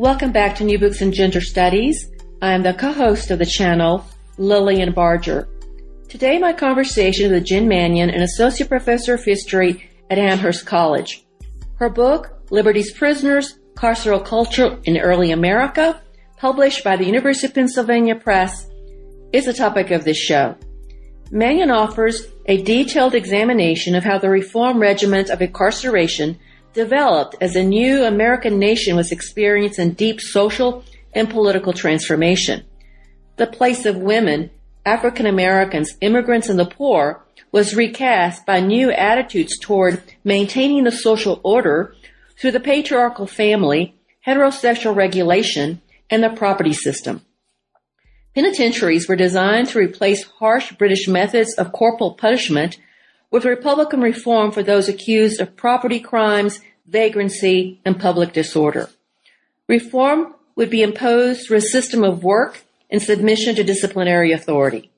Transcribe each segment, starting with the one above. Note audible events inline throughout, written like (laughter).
Welcome back to New Books in Gender Studies. I am the co-host of the channel, Lillian Barger. Today my conversation with Jen Manion, an associate professor of history at Amherst College. Her book, Liberty's Prisoners, Carceral Culture in Early America, published by the University of Pennsylvania Press, is the topic of this show. Manion offers a detailed examination of how the reform regiment of incarceration developed as a new American nation was experiencing deep social and political transformation. The place of women, African Americans, immigrants, and the poor was recast by new attitudes toward maintaining the social order through the patriarchal family, heterosexual regulation, and the property system. Penitentiaries were designed to replace harsh British methods of corporal punishment with Republican reform for those accused of property crimes, vagrancy, and public disorder. Reform would be imposed through a system of work and submission to disciplinary authority.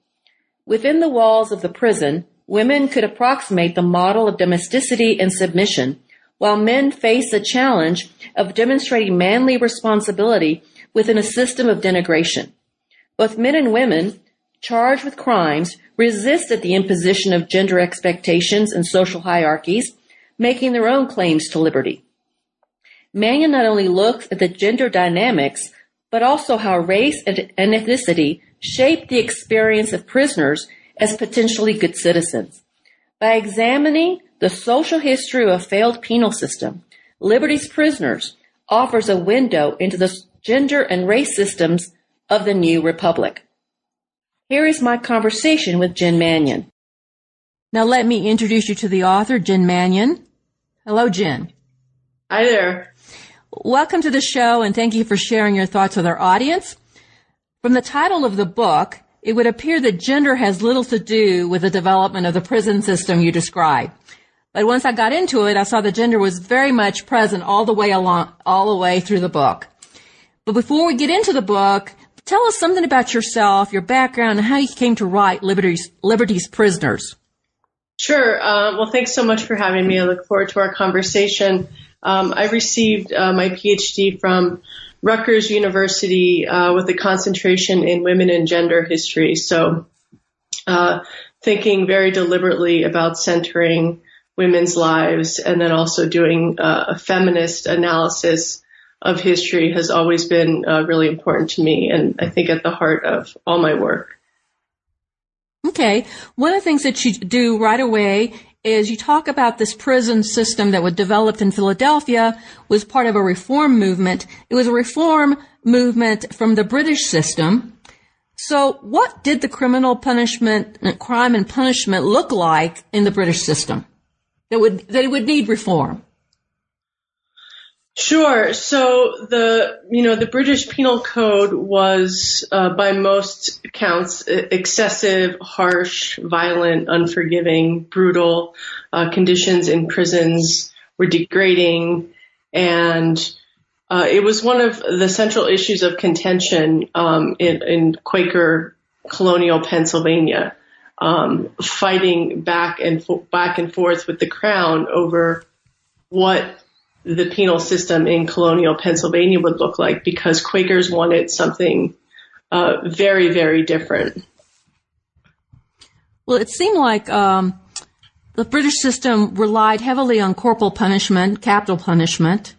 Within the walls of the prison, women could approximate the model of domesticity and submission, while men face the challenge of demonstrating manly responsibility within a system of denigration. Both men and women charged with crimes resisted the imposition of gender expectations and social hierarchies, making their own claims to liberty. Manion not only looks at the gender dynamics, but also how race and ethnicity shape the experience of prisoners as potentially good citizens. By examining the social history of a failed penal system, Liberty's Prisoners offers a window into the gender and race systems of the new republic. Here is my conversation with Jen Manion. Now let me introduce you to the author, Jen Manion. Hello, Jen. Hi there. Welcome to the show and thank you for sharing your thoughts with our audience. From the title of the book, it would appear that gender has little to do with the development of the prison system you describe. But once I got into it, I saw that gender was very much present all the way along, all the way through the book. But before we get into the book, Tell us something about yourself, your background, and how you came to write Liberty's, Liberty's Prisoners. Sure. Uh, well, thanks so much for having me. I look forward to our conversation. Um, I received uh, my PhD from Rutgers University uh, with a concentration in women and gender history. So, uh, thinking very deliberately about centering women's lives and then also doing uh, a feminist analysis of history has always been uh, really important to me and I think at the heart of all my work. Okay. One of the things that you do right away is you talk about this prison system that was developed in Philadelphia was part of a reform movement. It was a reform movement from the British system. So what did the criminal punishment, crime and punishment look like in the British system that would, that would need reform? Sure. So the you know the British Penal Code was, uh, by most accounts, excessive, harsh, violent, unforgiving, brutal. Uh, conditions in prisons were degrading, and uh, it was one of the central issues of contention um, in, in, Quaker colonial Pennsylvania, um, fighting back and fo- back and forth with the crown over what the penal system in colonial Pennsylvania would look like because Quakers wanted something uh, very, very different. Well, it seemed like um, the British system relied heavily on corporal punishment, capital punishment,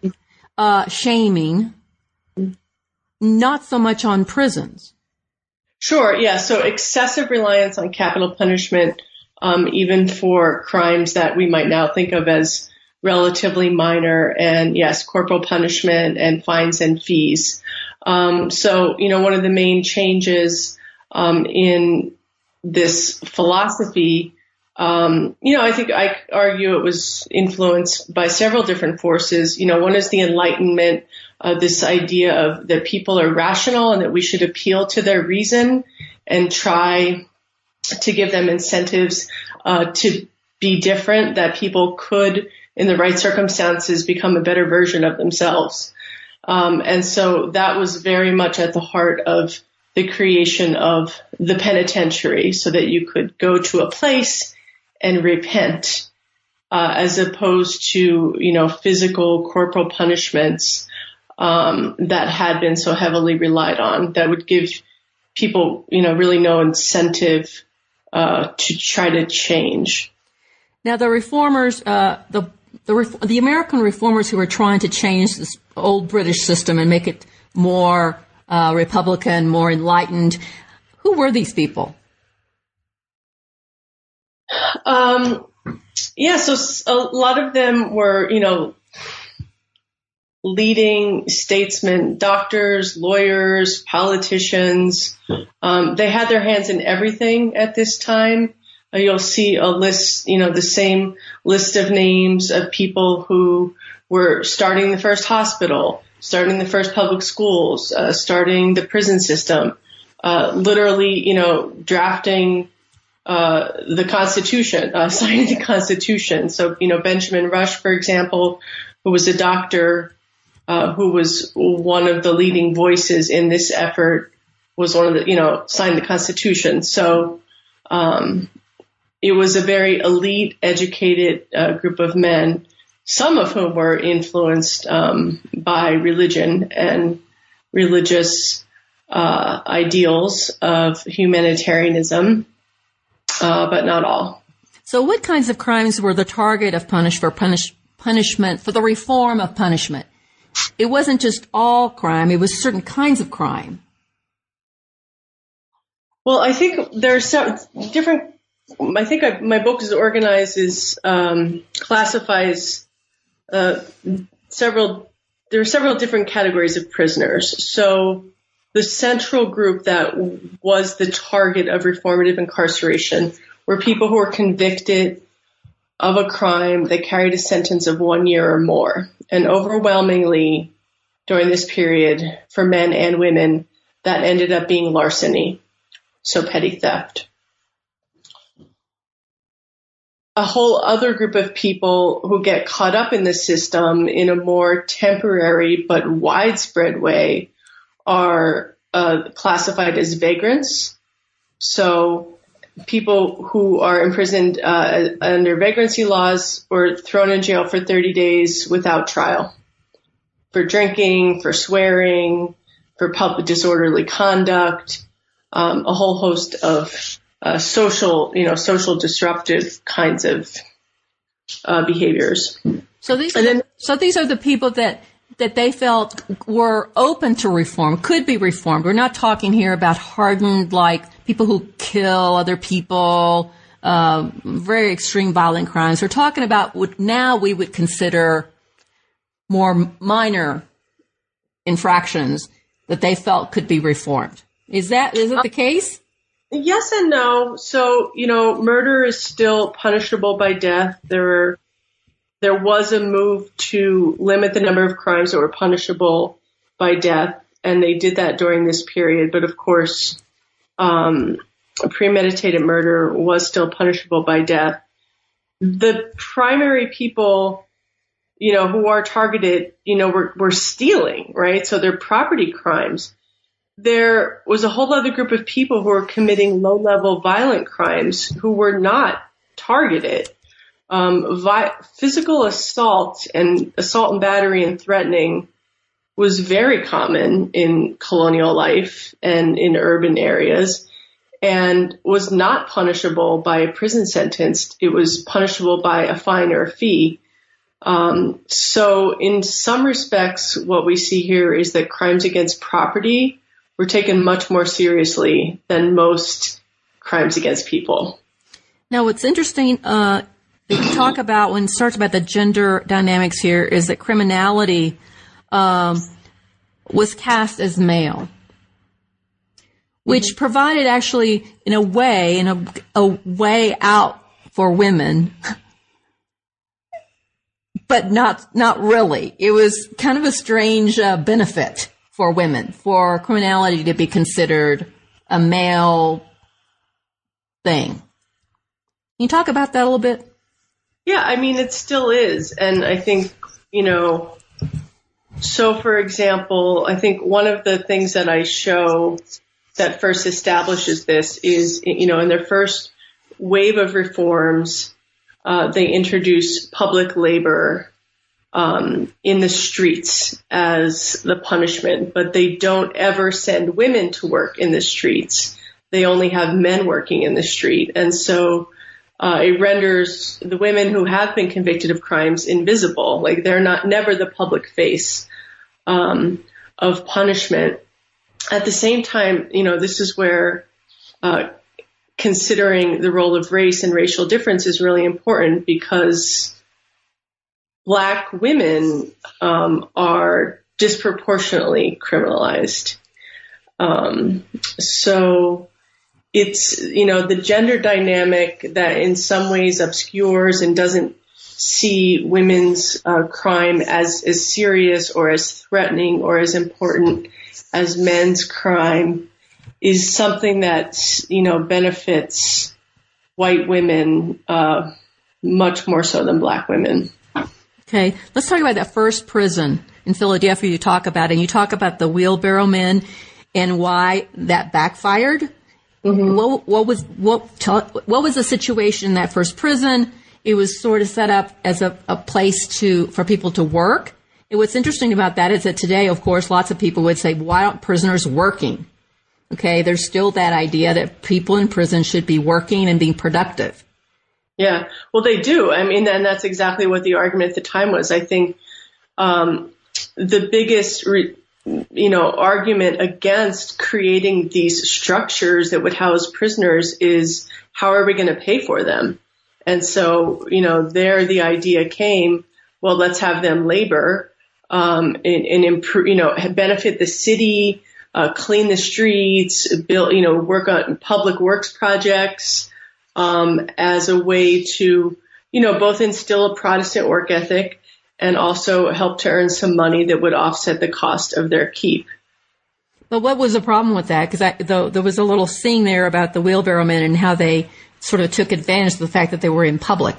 uh, shaming, not so much on prisons. Sure, yeah. So excessive reliance on capital punishment, um, even for crimes that we might now think of as relatively minor and yes, corporal punishment and fines and fees. Um, so, you know, one of the main changes um, in this philosophy, um, you know, I think I argue it was influenced by several different forces. You know, one is the Enlightenment, uh, this idea of that people are rational and that we should appeal to their reason and try to give them incentives uh, to be different, that people could, in the right circumstances, become a better version of themselves. Um, and so that was very much at the heart of the creation of the penitentiary so that you could go to a place and repent uh, as opposed to, you know, physical corporal punishments um, that had been so heavily relied on that would give people, you know, really no incentive uh, to try to change. Now, the reformers, uh, the the, the American reformers who were trying to change this old British system and make it more uh, Republican, more enlightened, who were these people? Um, yeah, so a lot of them were, you know, leading statesmen, doctors, lawyers, politicians. Um, they had their hands in everything at this time. You'll see a list, you know, the same list of names of people who were starting the first hospital, starting the first public schools, uh, starting the prison system, uh, literally, you know, drafting uh, the Constitution, uh, (laughs) signing the Constitution. So, you know, Benjamin Rush, for example, who was a doctor uh, who was one of the leading voices in this effort, was one of the, you know, signed the Constitution. So, um, it was a very elite, educated uh, group of men, some of whom were influenced um, by religion and religious uh, ideals of humanitarianism, uh, but not all. So, what kinds of crimes were the target of punish for punish, punishment for the reform of punishment? it wasn't just all crime, it was certain kinds of crime. Well, I think there are some different. I think I, my book is organized as um, classifies uh, several. There are several different categories of prisoners. So the central group that was the target of reformative incarceration were people who were convicted of a crime that carried a sentence of one year or more. And overwhelmingly during this period for men and women, that ended up being larceny. So petty theft. A whole other group of people who get caught up in the system in a more temporary but widespread way are uh, classified as vagrants. So people who are imprisoned uh, under vagrancy laws or thrown in jail for 30 days without trial for drinking, for swearing, for public disorderly conduct, um, a whole host of uh, social, you know, social disruptive kinds of uh, behaviors. So these, and then, so these are the people that that they felt were open to reform, could be reformed. We're not talking here about hardened, like people who kill other people, uh, very extreme violent crimes. We're talking about what now we would consider more minor infractions that they felt could be reformed. Is that is it the case? Yes and no. So, you know, murder is still punishable by death. There are there was a move to limit the number of crimes that were punishable by death, and they did that during this period. But of course, um, premeditated murder was still punishable by death. The primary people, you know, who are targeted, you know, were, were stealing, right? So they're property crimes. There was a whole other group of people who were committing low level violent crimes who were not targeted um, vi- physical assault and assault and battery and threatening was very common in colonial life and in urban areas and was not punishable by a prison sentence. It was punishable by a fine or a fee. Um, so in some respects, what we see here is that crimes against property were taken much more seriously than most crimes against people. Now, what's interesting uh, talk about when it starts about the gender dynamics here is that criminality um, was cast as male. which provided actually in a way, in a, a way out for women. but not, not really. It was kind of a strange uh, benefit for women, for criminality to be considered a male thing. Can you talk about that a little bit? Yeah, I mean, it still is. And I think, you know, so for example, I think one of the things that I show that first establishes this is, you know, in their first wave of reforms, uh, they introduce public labor um, in the streets as the punishment, but they don't ever send women to work in the streets. They only have men working in the street, and so uh, it renders the women who have been convicted of crimes invisible. Like they're not never the public face um, of punishment. At the same time, you know, this is where uh, considering the role of race and racial difference is really important because black women um, are disproportionately criminalized. Um, so it's, you know, the gender dynamic that in some ways obscures and doesn't see women's uh, crime as, as serious or as threatening or as important as men's crime is something that, you know, benefits white women uh, much more so than black women. Okay, let's talk about that first prison in Philadelphia you talk about, and you talk about the wheelbarrow men and why that backfired. Mm-hmm. What, what, was what what was the situation in that first prison? It was sort of set up as a, a place to for people to work. And what's interesting about that is that today, of course, lots of people would say, "Why aren't prisoners working?" Okay, there's still that idea that people in prison should be working and being productive. Yeah, well, they do. I mean, and that's exactly what the argument at the time was. I think um, the biggest, re- you know, argument against creating these structures that would house prisoners is how are we going to pay for them? And so, you know, there the idea came. Well, let's have them labor um, and, and improve, you know, benefit the city, uh, clean the streets, build, you know, work on public works projects um, as a way to, you know, both instill a Protestant work ethic and also help to earn some money that would offset the cost of their keep. But what was the problem with that? Because the, there was a little scene there about the wheelbarrow men and how they sort of took advantage of the fact that they were in public.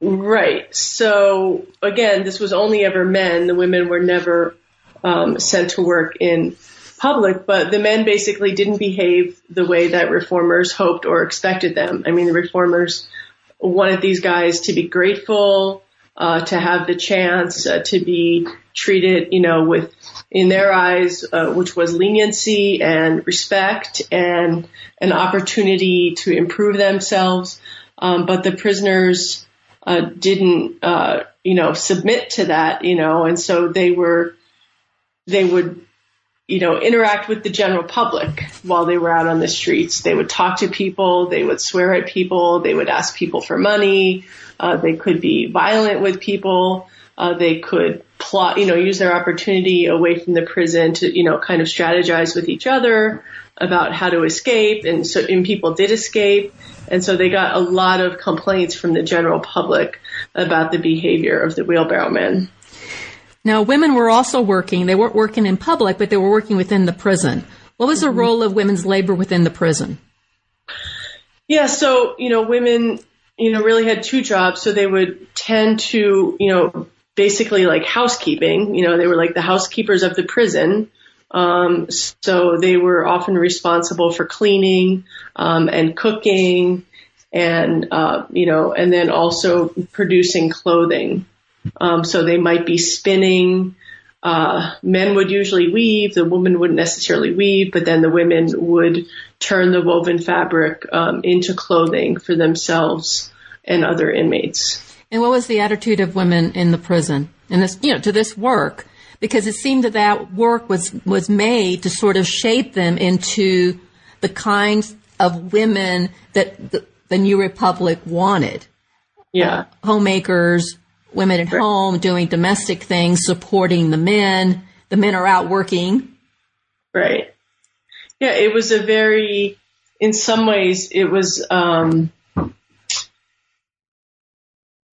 Right. So again, this was only ever men. The women were never um, sent to work in public, but the men basically didn't behave the way that reformers hoped or expected them. I mean, the reformers wanted these guys to be grateful, uh, to have the chance uh, to be treated, you know, with, in their eyes, uh, which was leniency and respect and an opportunity to improve themselves. Um, but the prisoners uh, didn't, uh, you know, submit to that, you know, and so they were, they would you know, interact with the general public while they were out on the streets. They would talk to people, they would swear at people, they would ask people for money, uh, they could be violent with people, uh, they could plot, you know, use their opportunity away from the prison to, you know, kind of strategize with each other about how to escape. And so, and people did escape. And so they got a lot of complaints from the general public about the behavior of the wheelbarrow men. Now, women were also working. They weren't working in public, but they were working within the prison. What was the mm-hmm. role of women's labor within the prison? Yeah, so, you know, women, you know, really had two jobs. So they would tend to, you know, basically like housekeeping. You know, they were like the housekeepers of the prison. Um, so they were often responsible for cleaning um, and cooking and, uh, you know, and then also producing clothing. Um, so they might be spinning. Uh, men would usually weave. The woman wouldn't necessarily weave, but then the women would turn the woven fabric um, into clothing for themselves and other inmates. And what was the attitude of women in the prison and this, you know, to this work? Because it seemed that that work was was made to sort of shape them into the kinds of women that the, the New Republic wanted. Yeah, uh, homemakers, women at right. home doing domestic things, supporting the men. The men are out working. Right. Yeah, it was a very, in some ways, it was, um,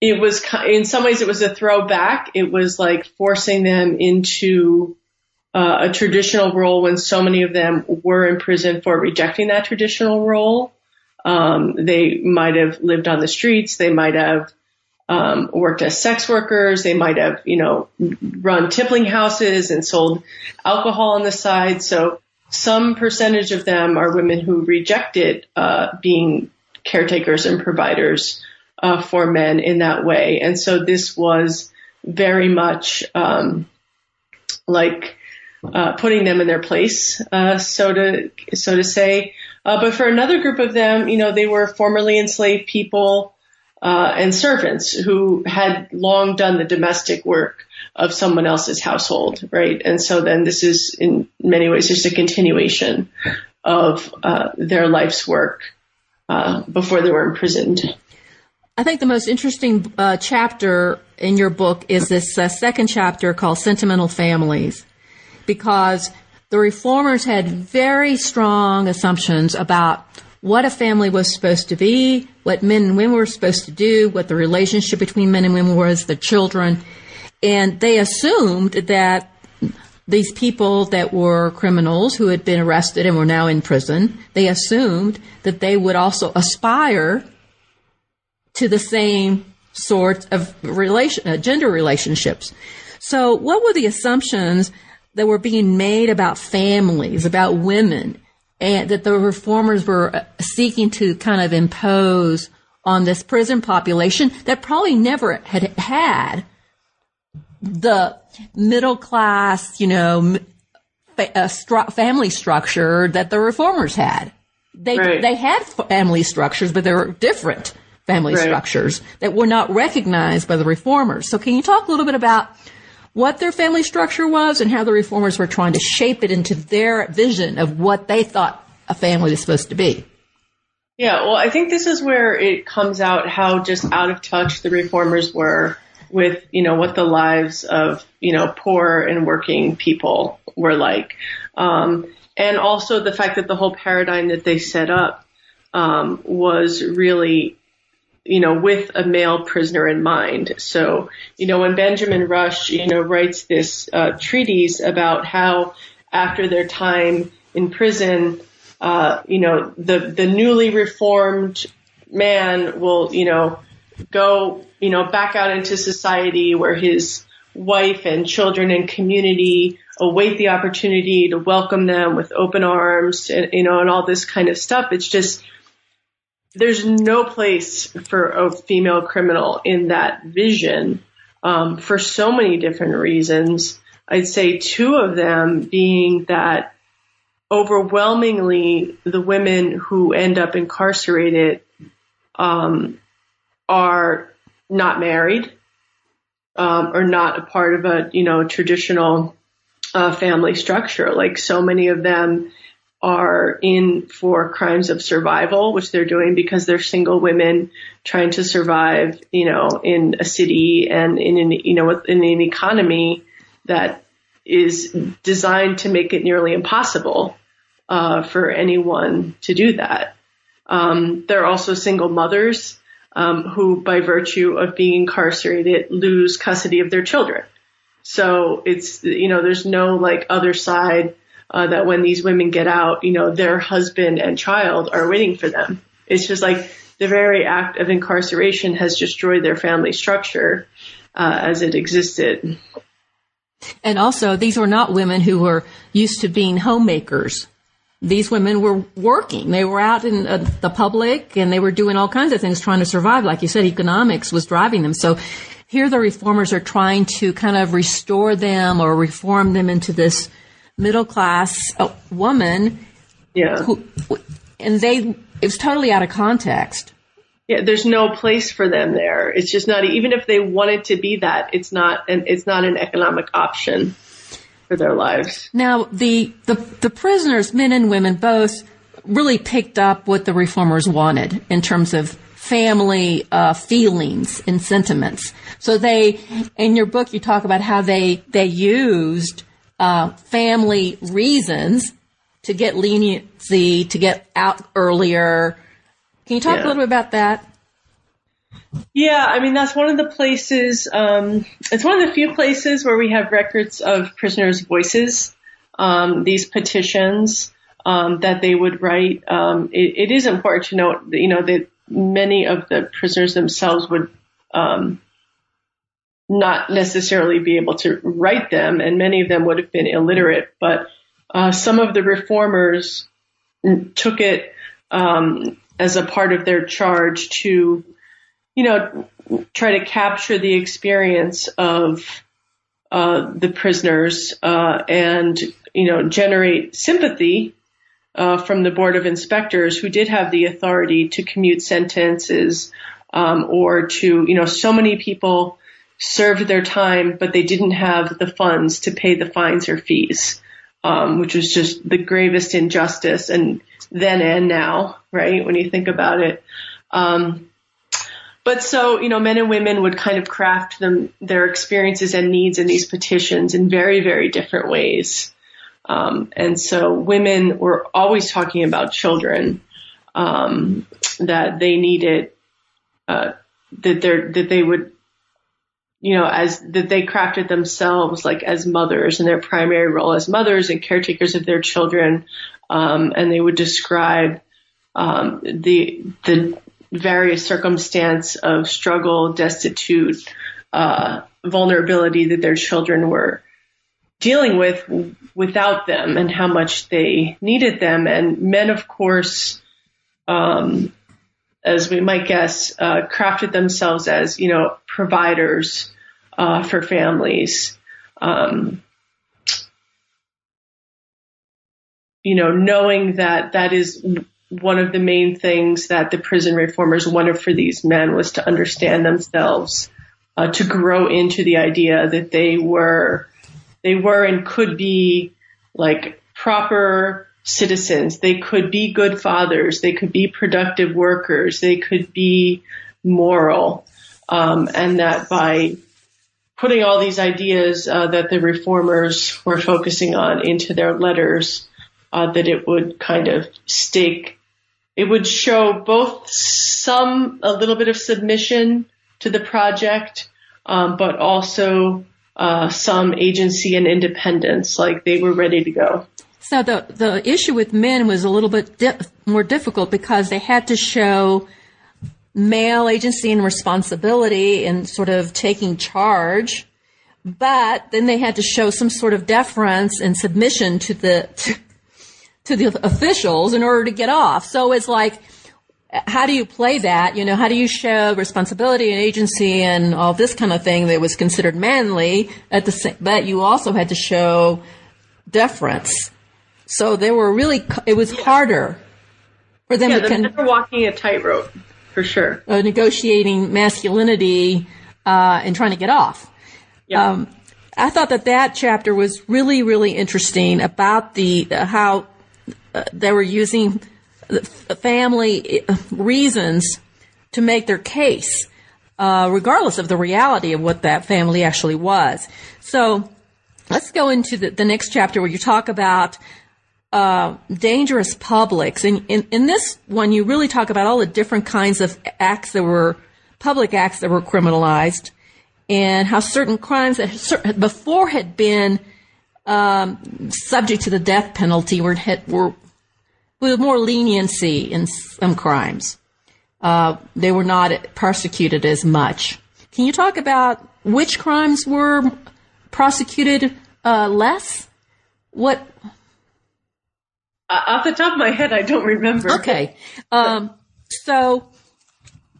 it was, in some ways, it was a throwback. It was like forcing them into uh, a traditional role when so many of them were in prison for rejecting that traditional role. Um, they might have lived on the streets. They might have um, worked as sex workers. They might have, you know, run tippling houses and sold alcohol on the side. So some percentage of them are women who rejected uh, being caretakers and providers uh, for men in that way. And so this was very much um, like uh, putting them in their place, uh, so to so to say. Uh, but for another group of them, you know, they were formerly enslaved people uh, and servants who had long done the domestic work of someone else's household, right? And so then this is in many ways just a continuation of uh, their life's work uh, before they were imprisoned. I think the most interesting uh, chapter in your book is this uh, second chapter called Sentimental Families, because the reformers had very strong assumptions about what a family was supposed to be, what men and women were supposed to do, what the relationship between men and women was, the children. And they assumed that these people that were criminals who had been arrested and were now in prison, they assumed that they would also aspire to the same sort of relation, uh, gender relationships. So what were the assumptions that were being made about families, about women, and that the reformers were uh, seeking to kind of impose on this prison population that probably never had had the middle class, you know, fa- uh, stru- family structure that the reformers had. They right. they had family structures, but they were different family right. structures that were not recognized by the reformers. So, can you talk a little bit about what their family structure was and how the reformers were trying to shape it into their vision of what they thought a family was supposed to be. Yeah, well, I think this is where it comes out how just out of touch the reformers were with, you know, what the lives of, you know, poor and working people were like. Um, and also the fact that the whole paradigm that they set up um, was really you know, with a male prisoner in mind. So, you know, when Benjamin Rush, you know, writes this uh, treatise about how after their time in prison, uh, you know, the the newly reformed man will, you know, go, you know, back out into society where his wife and children and community await the opportunity to welcome them with open arms and, you know, and all this kind of stuff. It's just, there's no place for a female criminal in that vision um, for so many different reasons. I'd say two of them being that overwhelmingly the women who end up incarcerated um, are not married um, or not a part of a you know traditional uh, family structure. Like so many of them are in for crimes of survival, which they're doing because they're single women trying to survive, you know, in a city and in an, you know, in an economy that is designed to make it nearly impossible uh, for anyone to do that. Um, there are also single mothers um, who, by virtue of being incarcerated, lose custody of their children. So it's you know, there's no like other side uh, that when these women get out, you know, their husband and child are waiting for them. It's just like the very act of incarceration has destroyed their family structure uh, as it existed. And also, these were not women who were used to being homemakers. These women were working. They were out in uh, the public and they were doing all kinds of things trying to survive. Like you said, economics was driving them. So here the reformers are trying to kind of restore them or reform them into this middle class uh, woman. Yeah. Who, and they, it's totally out of context. Yeah, there's no place for them there. It's just not, even if they wanted to be that, it's not an, it's not an economic option for their lives. Now, the, the, the prisoners, men and women both, really picked up what the reformers wanted in terms of family uh, feelings and sentiments. So they, in your book, you talk about how they they used uh, family reasons to get leniency, to get out earlier. Can you talk Yeah. a little bit about that? Yeah, I mean that's one of the places. Um, it's one of the few places where we have records of prisoners' voices. Um, these petitions um, that they would write. Um, it, it is important to note that you know that many of the prisoners themselves would um, not necessarily be able to write them, and many of them would have been illiterate. But uh, some of the reformers took it um, as a part of their charge to you know, try to capture the experience of uh, the prisoners uh, and, you know, generate sympathy uh, from the Board of Inspectors who did have the authority to commute sentences um, or to, you know, so many people served their time, but they didn't have the funds to pay the fines or fees, um, which was just the gravest injustice and then and now, right? When you think about it. Um, but so, you know, men and women would kind of craft them, their experiences and needs in these petitions in very, very different ways. Um, and so women were always talking about children, um, that they needed, uh, that that they would, you know, as, that they crafted themselves like as mothers and their primary role as mothers and caretakers of their children. Um, and they would describe, um, the, the, various circumstance of struggle, destitute, uh, vulnerability that their children were dealing with without them and how much they needed them. And men, of course, um, as we might guess, uh, crafted themselves as, you know, providers uh, for families. Um, you know, knowing that that is one of the main things that the prison reformers wanted for these men was to understand themselves, uh, to grow into the idea that they were, they were and could be like proper citizens. They could be good fathers. They could be productive workers. They could be moral. Um, and that by putting all these ideas uh, that the reformers were focusing on into their letters, uh, that it would kind of stake, it would show both some, a little bit of submission to the project, um, but also uh, some agency and independence, like they were ready to go. So the the issue with men was a little bit di- more difficult because they had to show male agency and responsibility and sort of taking charge, but then they had to show some sort of deference and submission to the to, to the officials in order to get off. So it's like how do you play that? You know, how do you show responsibility and agency and all this kind of thing that was considered manly at the same, but you also had to show deference. So they were really, it was harder for them Yeah, to the con- walking a tightrope for sure. uh, negotiating masculinity uh, and trying to get off. Yeah. Um, I thought that that chapter was really, really interesting about the uh, how uh, they were using the family uh, reasons to make their case, uh, regardless of the reality of what that family actually was. So let's go into the, the next chapter where you talk about uh, dangerous publics. And in, in this one, you really talk about all the different kinds of acts that were public acts that were criminalized, and how certain crimes that before had been um, subject to the death penalty were had, were with more leniency in some crimes. Uh, they were not prosecuted as much. Can you talk about which crimes were prosecuted uh, less? What Uh, off the top of my head, I don't remember. Okay. Um, so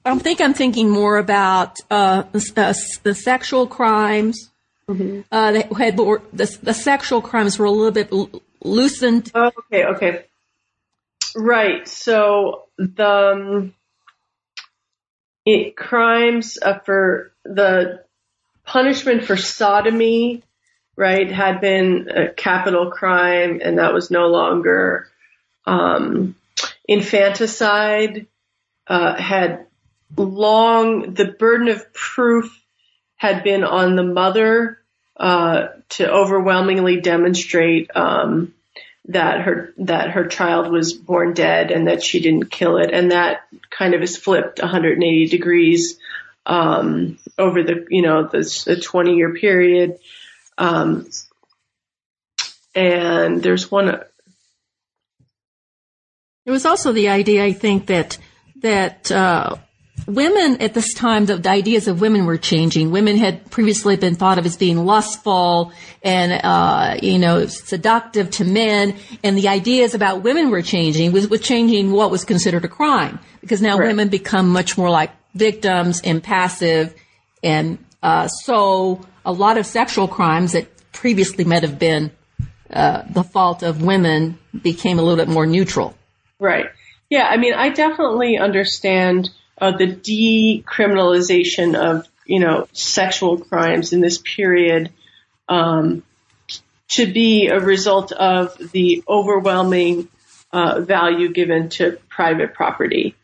I think I'm thinking more about uh, uh, the sexual crimes. Uh, that had the, the sexual crimes were a little bit l- loosened. Oh, okay, okay. Right. So the um, it, crimes uh, for the punishment for sodomy, right, had been a capital crime, and that was no longer. Um, infanticide uh, had long the burden of proof had been on the mother uh, to overwhelmingly demonstrate um, that her that her child was born dead and that she didn't kill it, and that kind of is flipped 180 degrees um, over the you know this a 20 year period. Um, and there's one. There was also the idea, I think, that that uh, women at this time, the, the, ideas of women were changing. Women had previously been thought of as being lustful and, uh, you know, seductive to men. And the ideas about women were changing was, was changing what was considered a crime because now right. women become much more like victims and passive. And, uh, so a lot of sexual crimes that previously might have been, uh, the fault of women became a little bit more neutral. Right. Yeah. I mean, I definitely understand uh, the decriminalization of you know sexual crimes in this period um, to be a result of the overwhelming uh, value given to private property,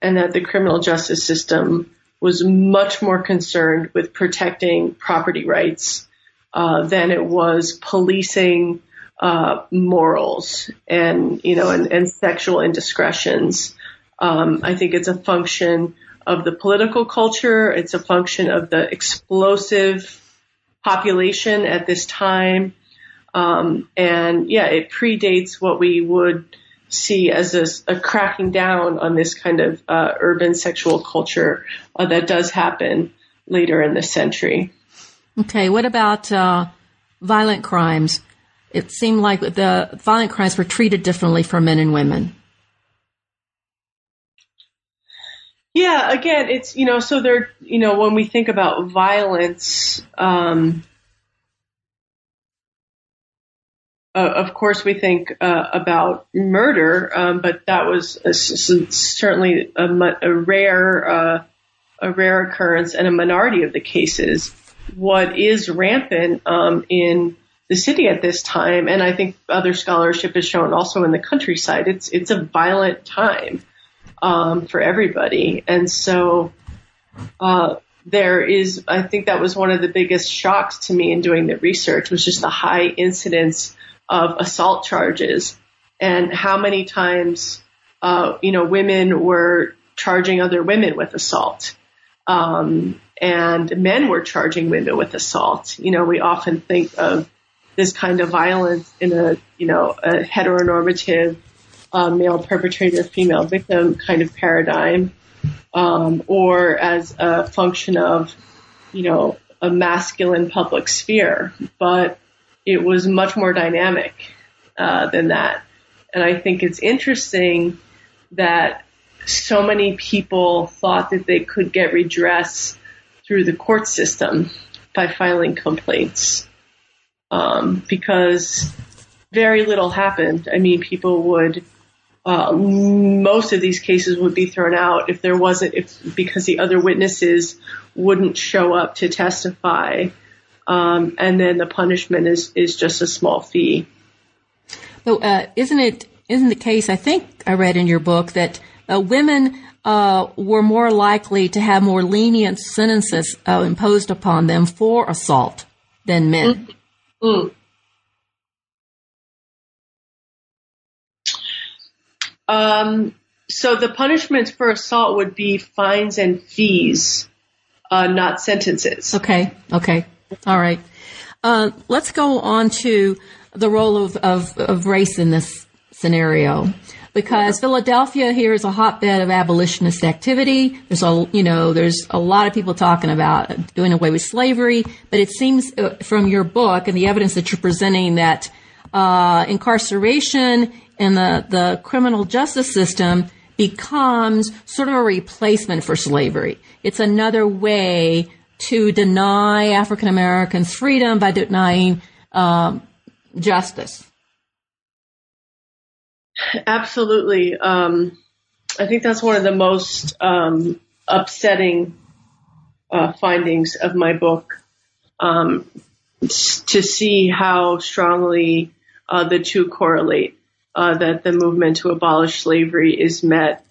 and that the criminal justice system was much more concerned with protecting property rights uh, than it was policing uh, morals and you know and, and sexual indiscretions. Um, I think it's a function of the political culture. It's a function of the explosive population at this time. Um, and yeah, it predates what we would see as a, a cracking down on this kind of uh, urban sexual culture uh, that does happen later in the century. Okay, what about uh, violent crimes? It seemed like the violent crimes were treated differently for men and women. Yeah, again, it's, you know, so there, you know, when we think about violence, um, uh, of course, we think uh, about murder, um, but that was a, certainly a, a rare, uh, a rare occurrence and a minority of the cases. What is rampant um, in the city at this time, and I think other scholarship has shown also in the countryside, it's it's a violent time um, for everybody. And so uh, there is, I think that was one of the biggest shocks to me in doing the research was just the high incidence of assault charges and how many times, uh, you know, women were charging other women with assault. Um, and men were charging women with assault. You know, we often think of this kind of violence in a, you know, a heteronormative uh, male perpetrator, female victim kind of paradigm, um, or as a function of, you know, a masculine public sphere. But it was much more dynamic uh, than that. And I think it's interesting that so many people thought that they could get redress through the court system by filing complaints. Um, because very little happened. I mean, people would uh, most of these cases would be thrown out if there wasn't if because the other witnesses wouldn't show up to testify, um, and then the punishment is is just a small fee. So, uh, isn't it isn't the case? I think I read in your book that uh, women uh, were more likely to have more lenient sentences uh, imposed upon them for assault than men. Mm-hmm. Mm. Um, so the punishments for assault would be fines and fees, uh, not sentences. Okay. Okay. All right. Uh, let's go on to the role of, of, of race in this scenario because Philadelphia here is a hotbed of abolitionist activity. There's a, you know, there's a lot of people talking about doing away with slavery, but it seems uh, from your book and the evidence that you're presenting that uh, incarceration and the, the criminal justice system becomes sort of a replacement for slavery. It's another way to deny African Americans freedom by denying um, justice. Absolutely. Um, I think that's one of the most um, upsetting uh, findings of my book um, to see how strongly uh, the two correlate uh, that the movement to abolish slavery is met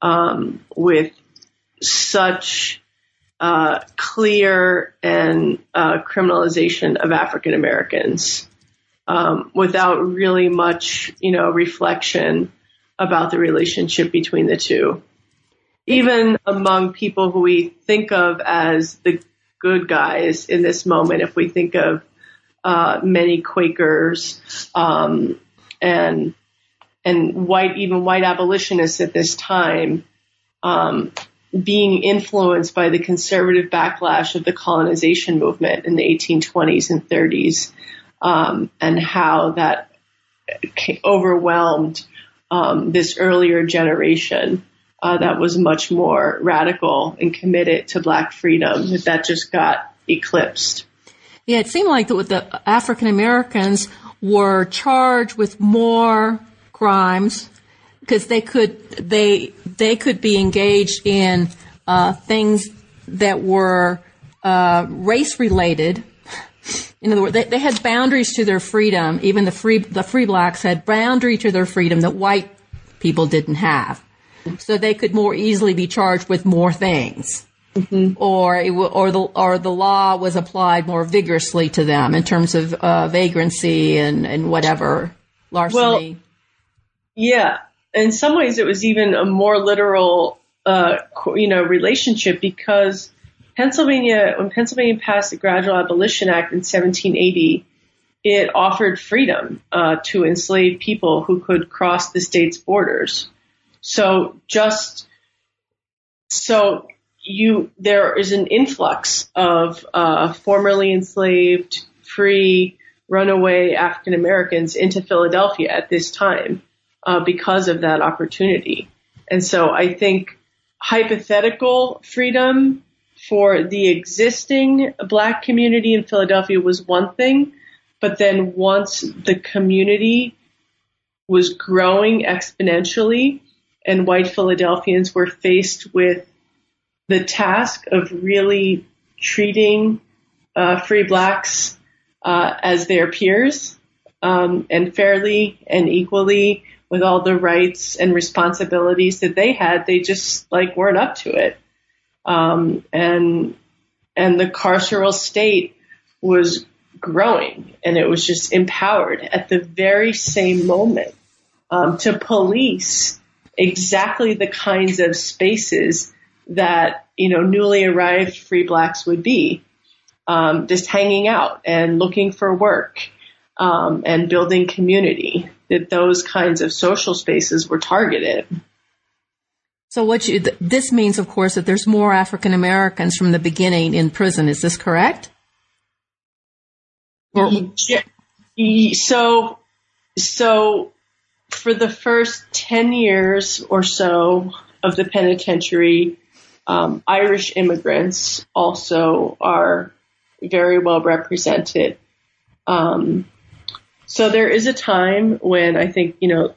um, with such uh, clear and uh, criminalization of African Americans. um, without really much, you know, reflection about the relationship between the two. Even among people who we think of as the good guys in this moment, if we think of uh, many Quakers um, and and white, even white abolitionists at this time, um, being influenced by the conservative backlash of the colonization movement in the 1820s and 30s, um, and how that overwhelmed um, this earlier generation uh, that was much more radical and committed to black freedom. That just got eclipsed. Yeah, it seemed like the, the African Americans were charged with more crimes because they could they they could be engaged in uh, things that were uh, race related. In other words, they, they had boundaries to their freedom. Even the free the free blacks had boundary to their freedom that white people didn't have, so they could more easily be charged with more things. Mm-hmm. Or it, or the or the law was applied more vigorously to them in terms of uh, vagrancy and, and whatever larceny. Well, yeah, in some ways, it was even a more literal, uh, you know, relationship because Pennsylvania, when Pennsylvania passed the Gradual Abolition Act in 1780, it offered freedom uh, to enslaved people who could cross the state's borders. So just so you there is an influx of uh, formerly enslaved, free, runaway African Americans into Philadelphia at this time uh, because of that opportunity. And so I think hypothetical freedom for the existing black community in Philadelphia was one thing, but then once the community was growing exponentially and white Philadelphians were faced with the task of really treating uh, free blacks uh, as their peers um, and fairly and equally with all the rights and responsibilities that they had. They just like weren't up to it. Um, and and the carceral state was growing and it was just empowered at the very same moment um, to police exactly the kinds of spaces that you know newly arrived free blacks would be, um, just hanging out and looking for work um, and building community. That those kinds of social spaces were targeted. So what you, this means, of course, that there's more African Americans from the beginning in prison. Is this correct? Or- so, so for the first 10 years or so of the penitentiary, um, Irish immigrants also are very well represented. Um, so there is a time when I think, you know,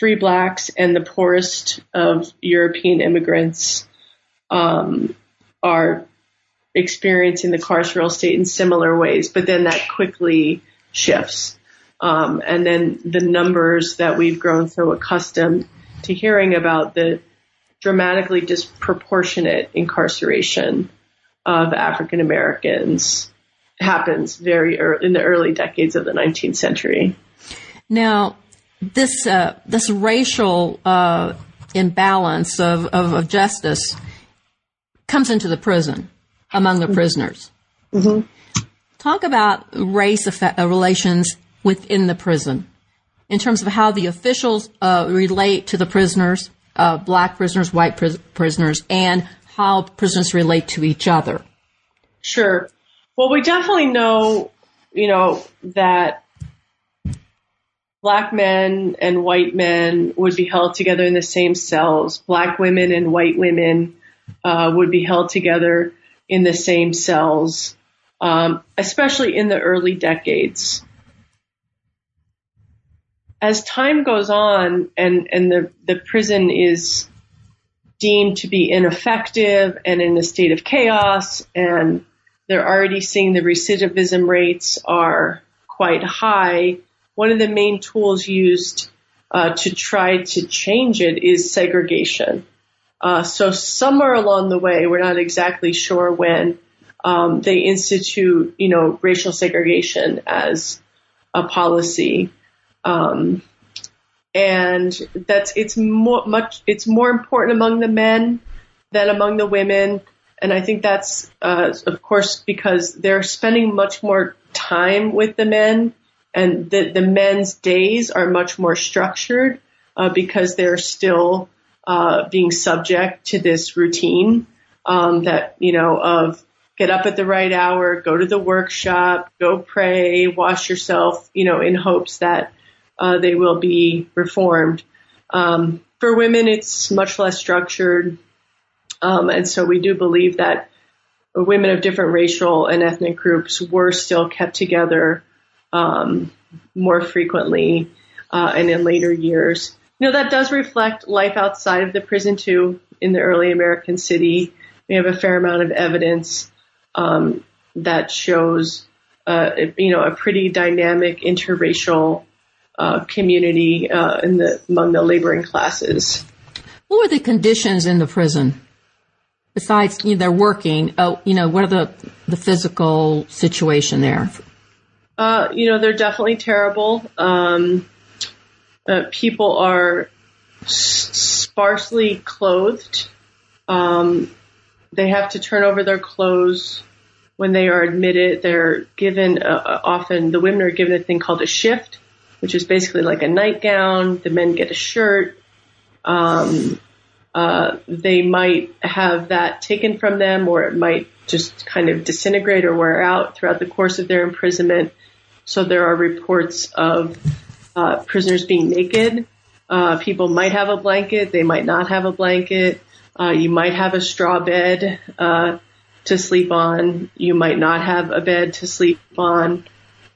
free blacks and the poorest of European immigrants um, are experiencing the carceral state in similar ways, but then that quickly shifts. Um, and then the numbers that we've grown so accustomed to hearing about the dramatically disproportionate incarceration of African Americans happens very early in the early decades of the 19th century. Now, this uh, this racial uh, imbalance of, of, of, justice comes into the prison among the prisoners. Mm-hmm. Talk about race effect, uh, relations within the prison in terms of how the officials uh, relate to the prisoners uh, black prisoners, white pris- prisoners, and how prisoners relate to each other? Sure. Well, we definitely know, you know, that black men and white men would be held together in the same cells. Black women and white women uh, would be held together in the same cells, um, especially in the early decades as time goes on and, and the, the prison is deemed to be ineffective and in a state of chaos and they're already seeing the recidivism rates are quite high. One of the main tools used uh, to try to change it is segregation. Uh, so somewhere along the way, we're not exactly sure when um, they institute, you know, racial segregation as a policy. Um, and that's it's more much it's more important among the men than among the women and I think that's uh, of course because they're spending much more time with the men and the the men's days are much more structured uh, because they're still uh, being subject to this routine um, that you know of get up at the right hour, go to the workshop, go pray, wash yourself, you know, in hopes that uh, they will be reformed. Um, for women, it's much less structured, um, and so we do believe that women of different racial and ethnic groups were still kept together um, more frequently uh, and in later years. You know, that does reflect life outside of the prison too. In the early American city, we have a fair amount of evidence um, that shows, uh, you know, a pretty dynamic interracial uh, community uh, in the among the laboring classes. What were the conditions in the prison? Besides, you know, they're working. Oh, you know, what are the the physical situation there? Uh, you know, they're definitely terrible. Um, uh, people are s- sparsely clothed. Um, they have to turn over their clothes when they are admitted. They're given uh, often the women are given a thing called a shift, which is basically like a nightgown. The men get a shirt. Um, uh, they might have that taken from them, or it might just kind of disintegrate or wear out throughout the course of their imprisonment. So there are reports of uh, prisoners being naked. Uh, people might have a blanket, they might not have a blanket. Uh, you might have a straw bed uh, to sleep on. You might not have a bed to sleep on.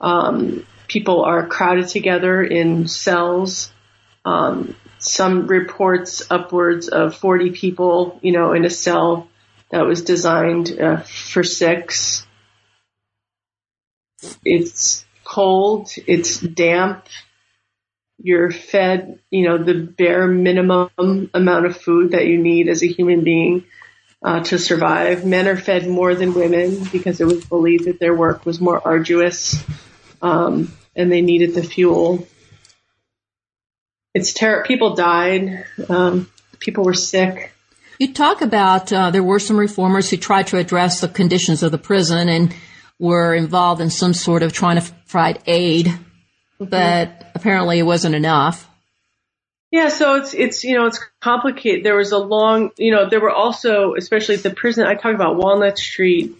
Um, people are crowded together in cells. Um, some reports upwards of 40 people, you know, in a cell that was designed uh, for six. It's cold. It's damp. You're fed, you know, the bare minimum amount of food that you need as a human being uh, to survive. Men are fed more than women because it was believed that their work was more arduous um, and they needed the fuel. It's terrible. People died. Um, people were sick. You talk about uh, there were some reformers who tried to address the conditions of the prison and were involved in some sort of trying to provide aid, mm-hmm. but apparently it wasn't enough. Yeah, so it's it's you know it's complicated. There was a long you know there were also especially at the prison I talk about Walnut Street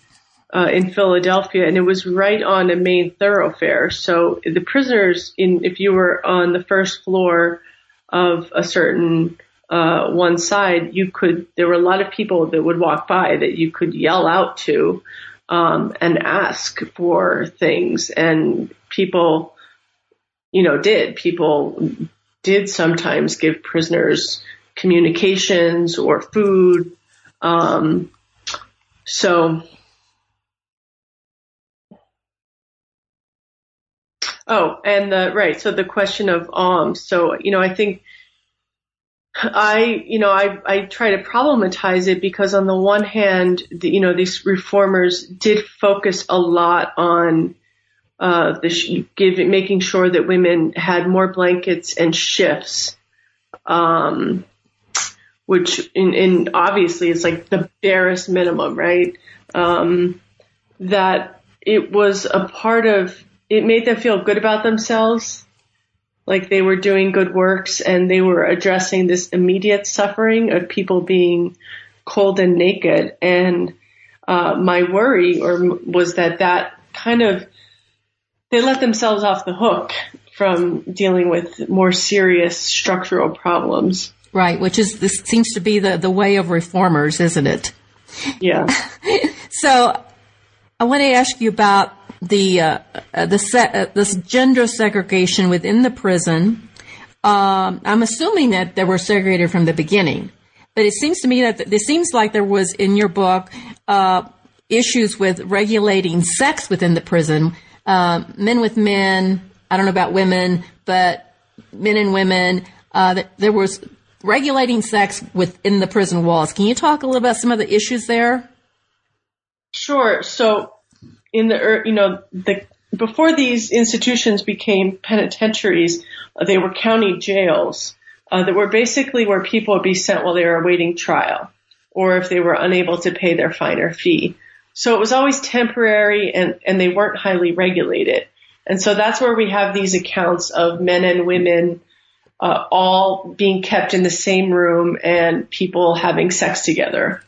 uh, in Philadelphia, and it was right on a main thoroughfare. So the prisoners in if you were on the first floor of a certain uh, one side, you could there were a lot of people that would walk by that you could yell out to um, and ask for things, and people you know did people did sometimes give prisoners communications or food. Um, so, oh, and the, right. So the question of alms. So, you know, I think I, you know, I, I try to problematize it because on the one hand, the, you know, these reformers did focus a lot on uh, the giving, making sure that women had more blankets and shifts, um, which in, in obviously is like the barest minimum, right? Um, that it was a part of, it made them feel good about themselves, like they were doing good works and they were addressing this immediate suffering of people being cold and naked. And, uh, my worry or was that that kind of they let themselves off the hook from dealing with more serious structural problems. Right, which is this seems to be the, the way of reformers, isn't it? Yeah. (laughs) so I want to ask you about the uh, uh, the se- uh, this gender segregation within the prison. Um, I'm assuming that they were segregated from the beginning, but it seems to me that th- it seems like there was in your book uh, issues with regulating sex within the prison um, men with men. I don't know about women, but men and women. Uh, there was regulating sex within the prison walls. Can you talk a little about some of the issues there? Sure. So in the you know the before these institutions became penitentiaries, uh, they were county jails uh, that were basically where people would be sent while they were awaiting trial, or if they were unable to pay their fine or fee. So it was always temporary, and and they weren't highly regulated. And so that's where we have these accounts of men and women uh, all being kept in the same room and people having sex together.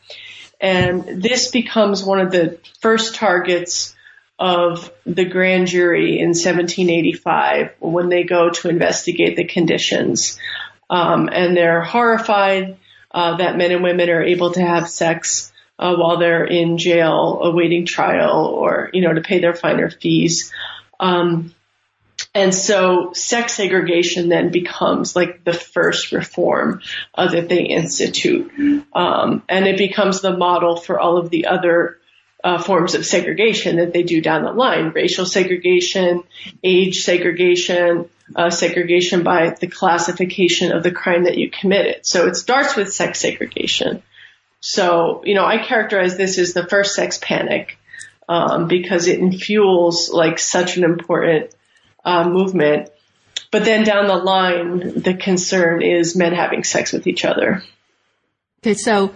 And this becomes one of the first targets of the grand jury in 1785 when they go to investigate the conditions. Um, and they're horrified uh, that men and women are able to have sex uh, while they're in jail awaiting trial or, you know, to pay their finer fees. Um, and so sex segregation then becomes like the first reform uh, that they institute. Um, and it becomes the model for all of the other uh, forms of segregation that they do down the line. Racial segregation, age segregation, uh, segregation by the classification of the crime that you committed. So it starts with sex segregation. So, you know, I characterize this as the first sex panic um, because it fuels like such an important uh, movement. But then down the line, the concern is men having sex with each other. Okay, so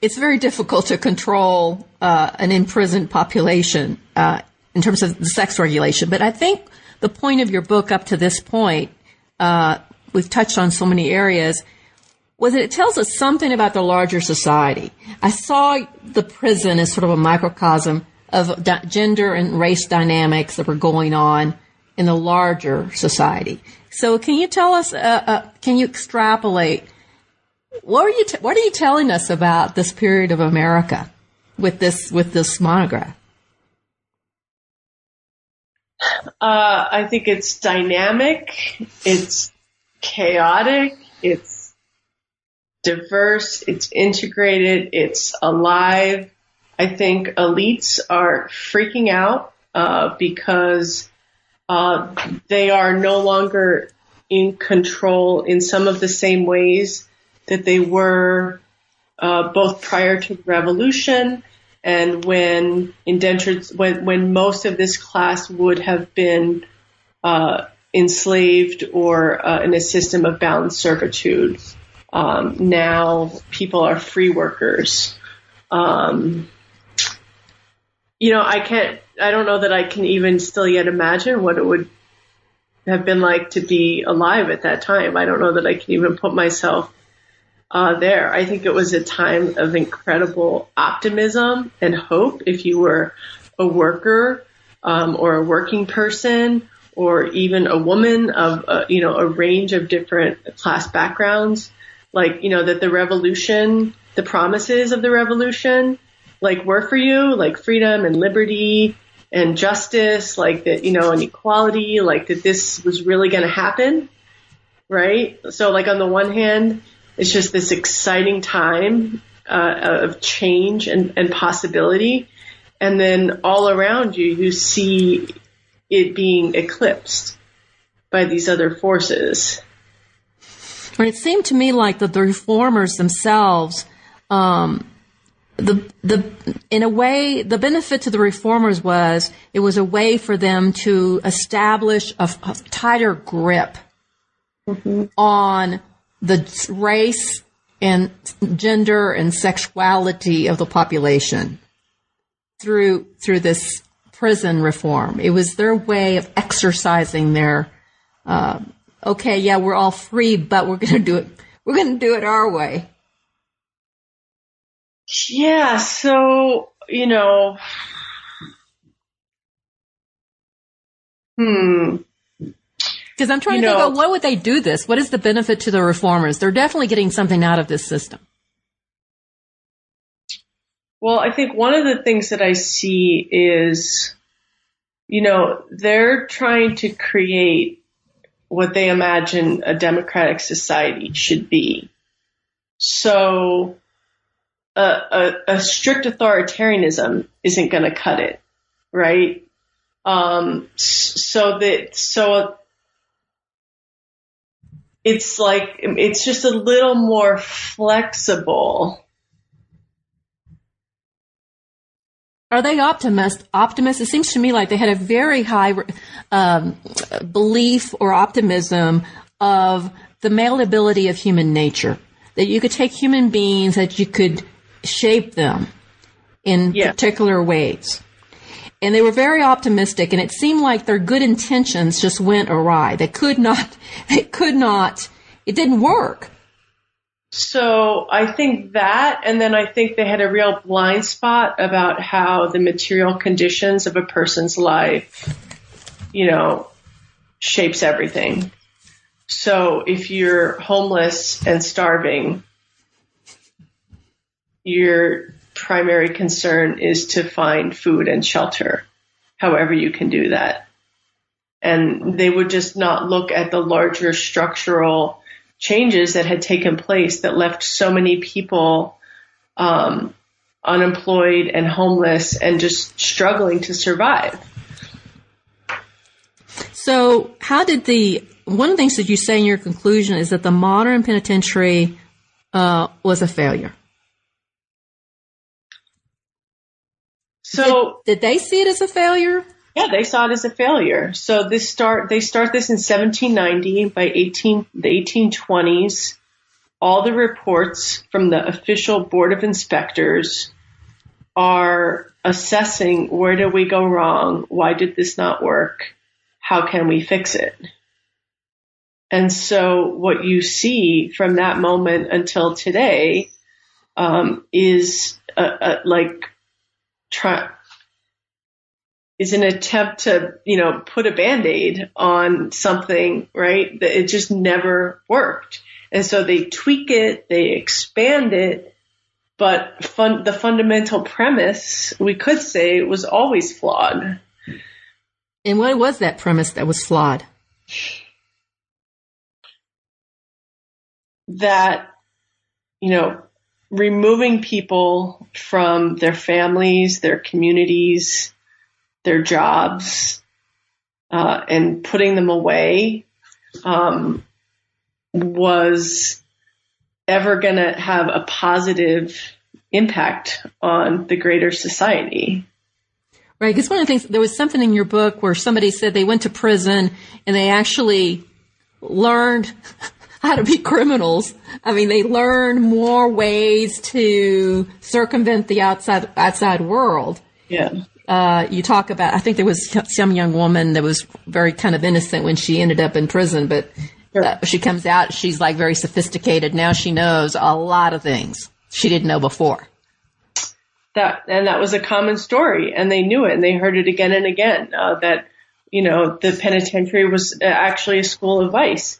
it's very difficult to control uh, an imprisoned population uh, in terms of the sex regulation. But I think the point of your book up to this point, uh, we've touched on so many areas, was that it tells us something about the larger society. I saw the prison as sort of a microcosm of di- gender and race dynamics that were going on in the larger society. So can you tell us, uh, uh, can you extrapolate, what are you, t- what are you telling us about this period of America with this, with this monograph? Uh, I think it's dynamic, it's chaotic, it's diverse, it's integrated, it's alive. I think elites are freaking out uh, because uh, they are no longer in control in some of the same ways that they were uh, both prior to the revolution and when indentured, when, when most of this class would have been uh, enslaved or uh, in a system of bound servitude. Um, now people are free workers. Um, you know, I can't I don't know that I can even still yet imagine what it would have been like to be alive at that time. I don't know that I can even put myself uh, there. I think it was a time of incredible optimism and hope. If you were a worker um, or a working person or even a woman of uh, you know a range of different class backgrounds, like you know that the revolution, the promises of the revolution, like were for you, like freedom and liberty and justice, like that, you know, and equality, like that this was really going to happen, right? So like on the one hand, it's just this exciting time uh, of change and, and possibility. And then all around you, you see it being eclipsed by these other forces. it seemed to me like that the reformers themselves um, the the in a way the benefit to the reformers was it was a way for them to establish a, a tighter grip mm-hmm. on the race and gender and sexuality of the population through through this prison reform. It was their way of exercising their uh, okay, yeah, we're all free, but we're going to do it. We're going to do it our way. Yeah, so, you know, hmm. Because I'm trying you to know, think of what would they do this? What is the benefit to the reformers? They're definitely getting something out of this system. Well, I think one of the things that I see is, you know, they're trying to create what they imagine a democratic society should be. So a, a, a strict authoritarianism isn't going to cut it, right? Um, so that, so it's like, it's just a little more flexible Are they optimist? Optimists? It seems to me like they had a very high um, belief or optimism of the malleability of human nature. That you could take human beings, that you could shape them in yeah. particular ways. And they were very optimistic, and it seemed like their good intentions just went awry. They could not, (laughs) they could not, it didn't work. So I think that, and then I think they had a real blind spot about how the material conditions of a person's life, you know, shapes everything. So if you're homeless and starving, your primary concern is to find food and shelter, however you can do that. And they would just not look at the larger structural changes that had taken place that left so many people um, unemployed and homeless and just struggling to survive. So, how did the one of the things that you say in your conclusion is that the modern penitentiary uh, was a failure? So, did, did they see it as a failure? Yeah, they saw it as a failure. So this start they start this in 1790 by 18 the 1820s. All the reports from the official board of inspectors are assessing where did we go wrong? Why did this not work? How can we fix it? And so what you see from that moment until today um, is a, a, like try, is an attempt to, you know, put a band-aid on something, right? That it just never worked. And so they tweak it, they expand it, but fun, the fundamental premise, we could say, was always flawed. And what was that premise that was flawed? That, you know, removing people from their families, their communities, their jobs uh, and putting them away um, was ever going to have a positive impact on the greater society. Right, because one of the things, there was something in your book where somebody said they went to prison and they actually learned (laughs) how to be criminals. I mean, they learn more ways to circumvent the outside outside world. Yeah uh, you talk about, I think there was some young woman that was very kind of innocent when she ended up in prison, but uh, she comes out, she's like very sophisticated. Now she knows a lot of things she didn't know before. That, and that was a common story and they knew it and they heard it again and again, uh, that, you know, the penitentiary was uh, actually a school of vice.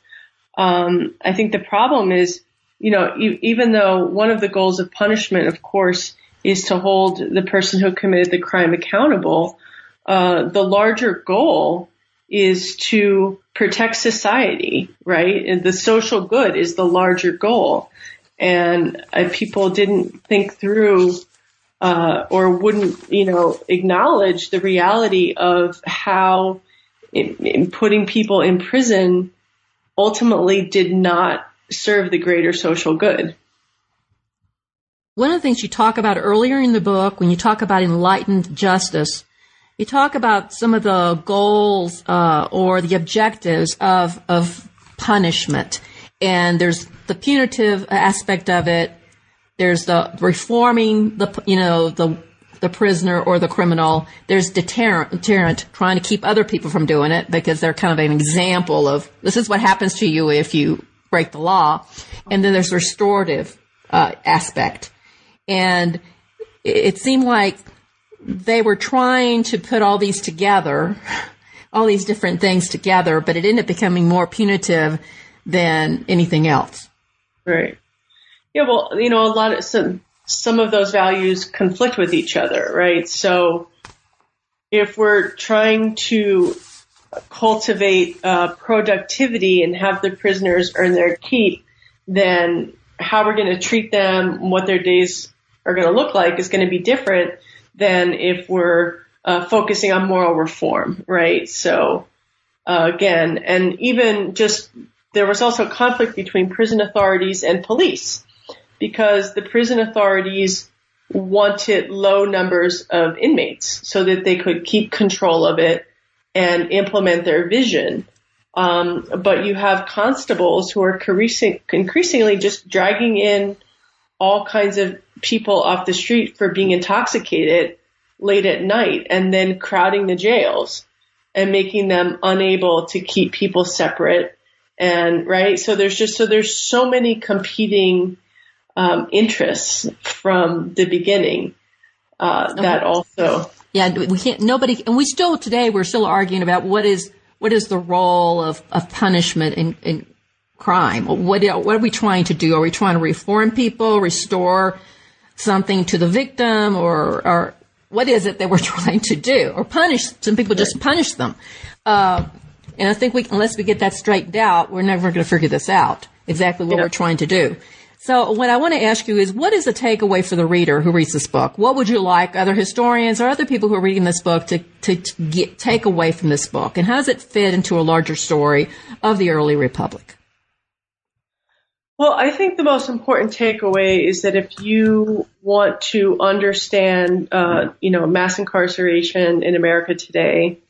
Um, I think the problem is, you know, e- even though one of the goals of punishment, of course, is to hold the person who committed the crime accountable. Uh, the larger goal is to protect society, right? And the social good is the larger goal. And uh, people didn't think through uh, or wouldn't, you know, acknowledge the reality of how it, it putting people in prison ultimately did not serve the greater social good. One of the things you talk about earlier in the book, when you talk about enlightened justice, you talk about some of the goals uh, or the objectives of of punishment, and there's the punitive aspect of it. There's the reforming the you know the the prisoner or the criminal. There's deterrent, deterrent, trying to keep other people from doing it because they're kind of an example of this is what happens to you if you break the law. And then there's restorative uh, aspect. And it seemed like they were trying to put all these together, all these different things together, but it ended up becoming more punitive than anything else. Right. Yeah, well, you know, a lot of some some of those values conflict with each other, right? So if we're trying to cultivate uh, productivity and have the prisoners earn their keep, then how we're going to treat them, what their days are going to look like is going to be different than if we're uh, focusing on moral reform, right? So uh, again, and even just there was also conflict between prison authorities and police because the prison authorities wanted low numbers of inmates so that they could keep control of it and implement their vision. Um, but you have constables who are increasingly just dragging in all kinds of people off the street for being intoxicated late at night and then crowding the jails and making them unable to keep people separate. And right. So there's just, so there's so many competing, um, interests from the beginning, uh, that also. Yeah. We can't, nobody, and we still today, we're still arguing about what is, what is the role of, of punishment in, in crime? What, what are we trying to do? Are we trying to reform people, restore something to the victim or, or what is it that we're (laughs) trying to do or punish? Some people just punish them. Uh, and I think we, unless we get that straightened out, we're never going to figure this out exactly what yeah. we're trying to do. So what I want to ask you is, what is the takeaway for the reader who reads this book? What would you like other historians or other people who are reading this book to, to, get, take away from this book? And how does it fit into a larger story of the early republic? Well, I think the most important takeaway is that if you want to understand, uh, you know, mass incarceration in America today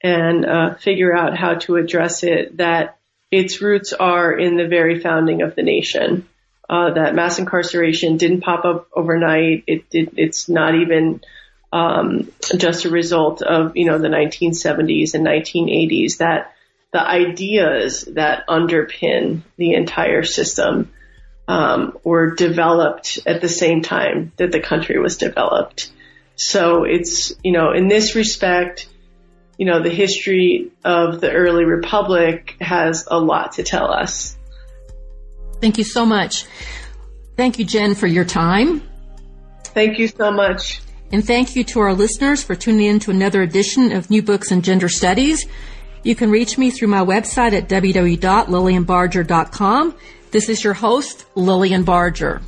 and uh, figure out how to address it, that its roots are in the very founding of the nation. Uh, that mass incarceration didn't pop up overnight. It did. It's not even um, just a result of you know the 1970s and 1980s. That the ideas that underpin the entire system um, were developed at the same time that the country was developed. So it's, you know, in this respect, you know, the history of the early republic has a lot to tell us. Thank you so much. Thank you, Jen, for your time. Thank you so much. And thank you to our listeners for tuning in to another edition of New Books in Gender Studies. You can reach me through my website at www.lillianbarger.com. This is your host, Lilian Barger.